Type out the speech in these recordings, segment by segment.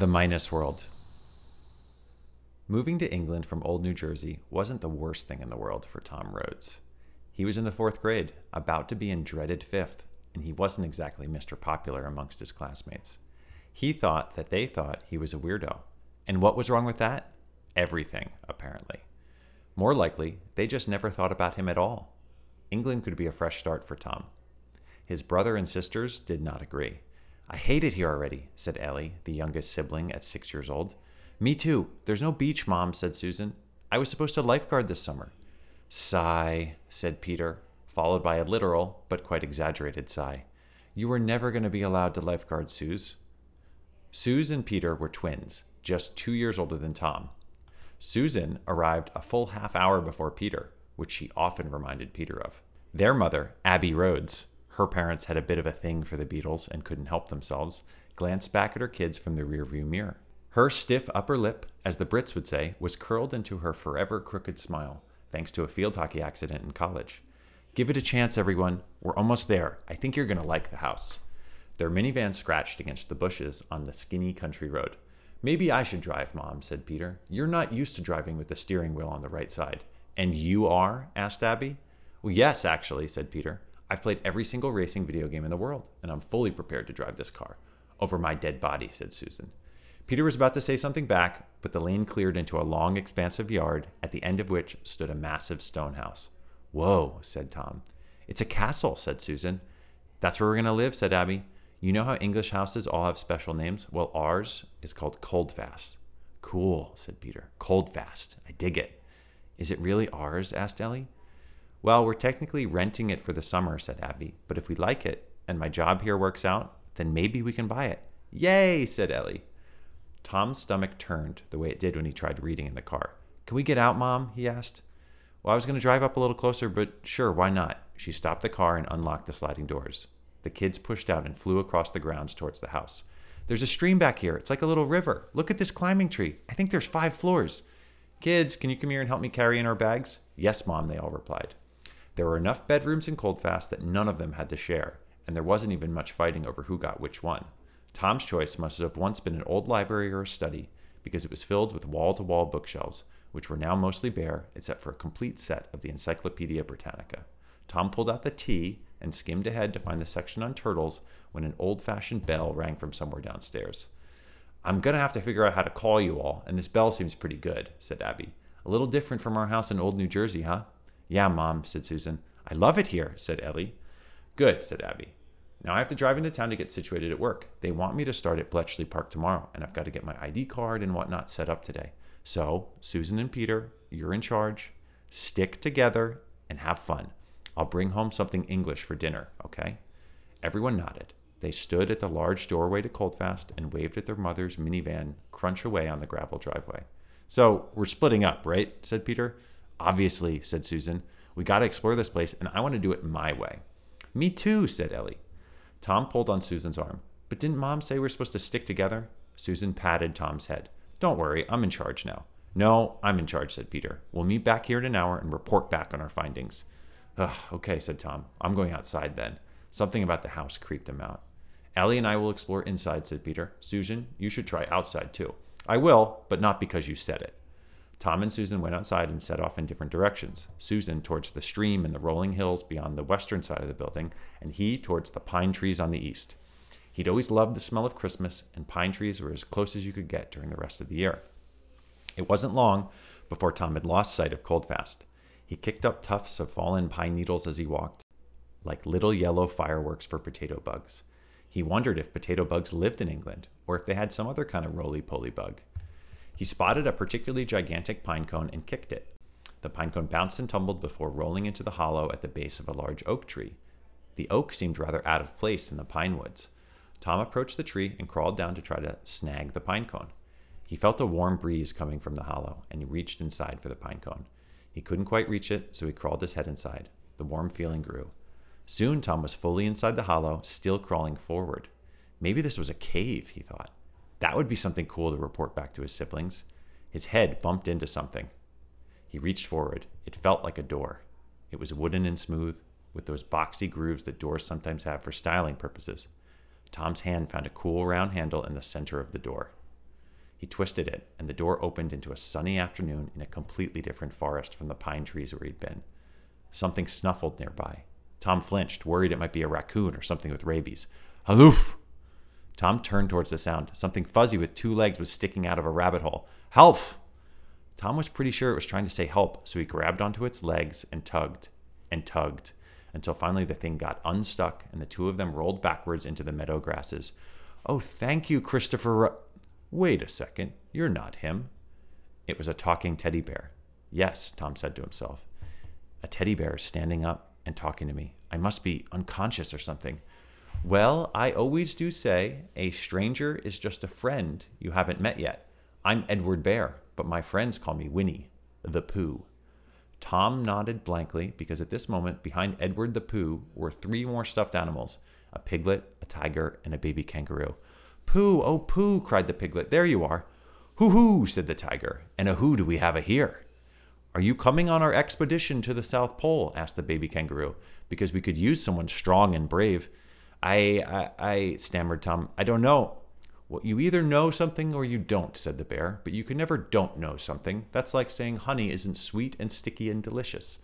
The Minus World. Moving to England from Old New Jersey wasn't the worst thing in the world for Tom Rhodes. He was in the fourth grade, about to be in dreaded fifth, and he wasn't exactly Mr. Popular amongst his classmates. He thought that they thought he was a weirdo. And what was wrong with that? Everything, apparently. More likely, they just never thought about him at all. England could be a fresh start for Tom. His brother and sisters did not agree. I hate it here already, said Ellie, the youngest sibling at six years old. Me too. There's no beach, Mom, said Susan. I was supposed to lifeguard this summer. Sigh, said Peter, followed by a literal, but quite exaggerated sigh. You were never going to be allowed to lifeguard, Suze. Suze and Peter were twins, just two years older than Tom. Susan arrived a full half hour before Peter, which she often reminded Peter of. Their mother, Abby Rhodes, her parents had a bit of a thing for the Beatles and couldn't help themselves, glanced back at her kids from the rearview mirror. Her stiff upper lip, as the Brits would say, was curled into her forever crooked smile, thanks to a field hockey accident in college. Give it a chance, everyone. We're almost there. I think you're going to like the house. Their minivan scratched against the bushes on the skinny country road. Maybe I should drive, Mom, said Peter. You're not used to driving with the steering wheel on the right side. And you are? asked Abby. Well, yes, actually, said Peter. I've played every single racing video game in the world, and I'm fully prepared to drive this car. Over my dead body, said Susan. Peter was about to say something back, but the lane cleared into a long, expansive yard, at the end of which stood a massive stone house. Whoa, said Tom. It's a castle, said Susan. That's where we're going to live, said Abby. You know how English houses all have special names? Well, ours is called Coldfast. Cool, said Peter. Coldfast. I dig it. Is it really ours? asked Ellie. Well, we're technically renting it for the summer, said Abby, but if we like it and my job here works out, then maybe we can buy it. Yay, said Ellie. Tom's stomach turned the way it did when he tried reading in the car. Can we get out, Mom? he asked. Well, I was going to drive up a little closer, but sure, why not? She stopped the car and unlocked the sliding doors. The kids pushed out and flew across the grounds towards the house. There's a stream back here. It's like a little river. Look at this climbing tree. I think there's five floors. Kids, can you come here and help me carry in our bags? Yes, Mom, they all replied. There were enough bedrooms in Coldfast that none of them had to share, and there wasn't even much fighting over who got which one. Tom's choice must have once been an old library or a study, because it was filled with wall to wall bookshelves, which were now mostly bare except for a complete set of the Encyclopedia Britannica. Tom pulled out the T and skimmed ahead to find the section on turtles when an old fashioned bell rang from somewhere downstairs. I'm going to have to figure out how to call you all, and this bell seems pretty good, said Abby. A little different from our house in old New Jersey, huh? Yeah, Mom, said Susan. I love it here, said Ellie. Good, said Abby. Now I have to drive into town to get situated at work. They want me to start at Bletchley Park tomorrow, and I've got to get my ID card and whatnot set up today. So, Susan and Peter, you're in charge. Stick together and have fun. I'll bring home something English for dinner, okay? Everyone nodded. They stood at the large doorway to Coldfast and waved at their mother's minivan crunch away on the gravel driveway. So, we're splitting up, right? said Peter. Obviously, said Susan. We got to explore this place, and I want to do it my way. Me too, said Ellie. Tom pulled on Susan's arm. But didn't Mom say we're supposed to stick together? Susan patted Tom's head. Don't worry, I'm in charge now. No, I'm in charge, said Peter. We'll meet back here in an hour and report back on our findings. Ugh, okay, said Tom. I'm going outside then. Something about the house creeped him out. Ellie and I will explore inside, said Peter. Susan, you should try outside too. I will, but not because you said it. Tom and Susan went outside and set off in different directions. Susan towards the stream and the rolling hills beyond the western side of the building, and he towards the pine trees on the east. He'd always loved the smell of Christmas, and pine trees were as close as you could get during the rest of the year. It wasn't long before Tom had lost sight of Coldfast. He kicked up tufts of fallen pine needles as he walked, like little yellow fireworks for potato bugs. He wondered if potato bugs lived in England, or if they had some other kind of roly poly bug. He spotted a particularly gigantic pine cone and kicked it. The pine cone bounced and tumbled before rolling into the hollow at the base of a large oak tree. The oak seemed rather out of place in the pine woods. Tom approached the tree and crawled down to try to snag the pine cone. He felt a warm breeze coming from the hollow and he reached inside for the pine cone. He couldn't quite reach it, so he crawled his head inside. The warm feeling grew. Soon Tom was fully inside the hollow, still crawling forward. Maybe this was a cave, he thought. That would be something cool to report back to his siblings. His head bumped into something. He reached forward. It felt like a door. It was wooden and smooth, with those boxy grooves that doors sometimes have for styling purposes. Tom's hand found a cool round handle in the center of the door. He twisted it, and the door opened into a sunny afternoon in a completely different forest from the pine trees where he'd been. Something snuffled nearby. Tom flinched, worried it might be a raccoon or something with rabies. Haloof! Tom turned towards the sound. Something fuzzy with two legs was sticking out of a rabbit hole. Help! Tom was pretty sure it was trying to say help, so he grabbed onto its legs and tugged and tugged until finally the thing got unstuck and the two of them rolled backwards into the meadow grasses. Oh, thank you, Christopher. Wait a second. You're not him. It was a talking teddy bear. Yes, Tom said to himself. A teddy bear is standing up and talking to me. I must be unconscious or something. Well, I always do say a stranger is just a friend you haven't met yet. I'm Edward Bear, but my friends call me Winnie, the Pooh. Tom nodded blankly because at this moment, behind Edward the Pooh were three more stuffed animals a piglet, a tiger, and a baby kangaroo. Pooh, oh Pooh, cried the piglet. There you are. Hoo hoo, said the tiger. And a who do we have a here? Are you coming on our expedition to the South Pole? asked the baby kangaroo, because we could use someone strong and brave. I, I, I, stammered Tom. I don't know. Well, you either know something or you don't, said the bear, but you can never don't know something. That's like saying honey isn't sweet and sticky and delicious.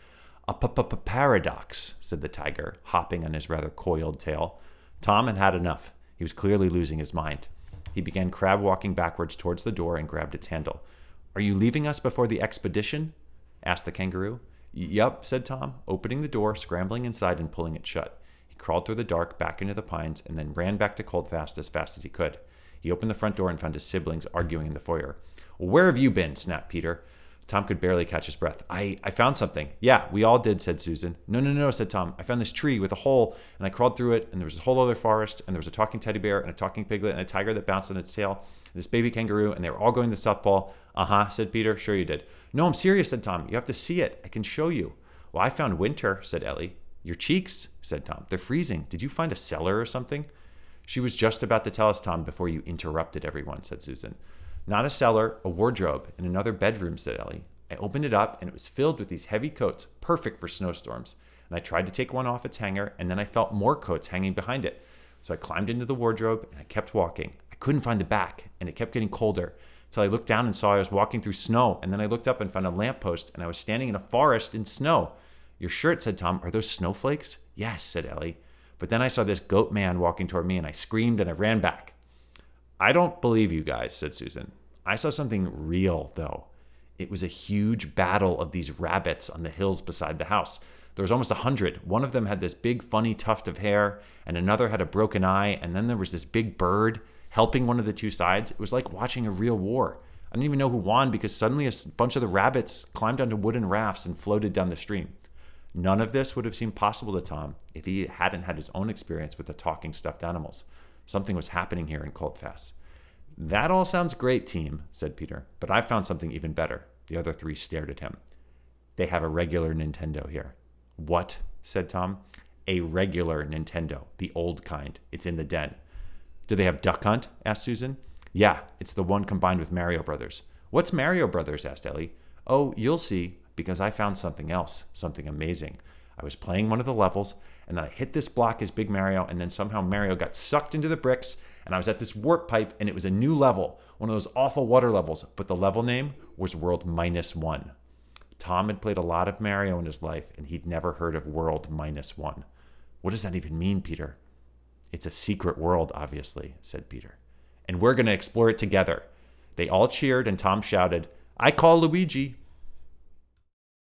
A paradox, said the tiger, hopping on his rather coiled tail. Tom had had enough. He was clearly losing his mind. He began crab walking backwards towards the door and grabbed its handle. Are you leaving us before the expedition? asked the kangaroo. Yup, said Tom, opening the door, scrambling inside, and pulling it shut. He crawled through the dark back into the pines and then ran back to Coldfast as fast as he could. He opened the front door and found his siblings arguing in the foyer. Where have you been? snapped Peter. Tom could barely catch his breath. I, I found something. Yeah, we all did, said Susan. No, no, no, said Tom. I found this tree with a hole, and I crawled through it, and there was a whole other forest, and there was a talking teddy bear, and a talking piglet, and a tiger that bounced on its tail, and this baby kangaroo, and they were all going to South Pole. Uh huh, said Peter. Sure you did. No, I'm serious, said Tom. You have to see it. I can show you. Well, I found winter, said Ellie. Your cheeks, said Tom. They're freezing. Did you find a cellar or something? She was just about to tell us, Tom, before you interrupted everyone, said Susan. Not a cellar, a wardrobe, in another bedroom, said Ellie. I opened it up and it was filled with these heavy coats, perfect for snowstorms. And I tried to take one off its hanger, and then I felt more coats hanging behind it. So I climbed into the wardrobe and I kept walking. I couldn't find the back, and it kept getting colder. Till I looked down and saw I was walking through snow, and then I looked up and found a lamppost, and I was standing in a forest in snow. Your shirt, said Tom. Are those snowflakes? Yes, said Ellie. But then I saw this goat man walking toward me, and I screamed and I ran back. I don't believe you guys, said Susan. I saw something real, though. It was a huge battle of these rabbits on the hills beside the house. There was almost a hundred. One of them had this big, funny tuft of hair, and another had a broken eye, and then there was this big bird helping one of the two sides. It was like watching a real war. I didn't even know who won because suddenly a bunch of the rabbits climbed onto wooden rafts and floated down the stream. None of this would have seemed possible to Tom if he hadn't had his own experience with the talking stuffed animals. Something was happening here in Coldfast. That all sounds great, team, said Peter, but I've found something even better. The other three stared at him. They have a regular Nintendo here. What? said Tom. A regular Nintendo, the old kind. It's in the den. Do they have Duck Hunt? asked Susan. Yeah, it's the one combined with Mario Brothers. What's Mario Brothers? asked Ellie. Oh, you'll see, because I found something else, something amazing. I was playing one of the levels, and then I hit this block as Big Mario, and then somehow Mario got sucked into the bricks, and I was at this warp pipe, and it was a new level, one of those awful water levels, but the level name was World Minus One. Tom had played a lot of Mario in his life, and he'd never heard of World Minus One. What does that even mean, Peter? It's a secret world, obviously, said Peter. And we're going to explore it together. They all cheered, and Tom shouted, I call Luigi.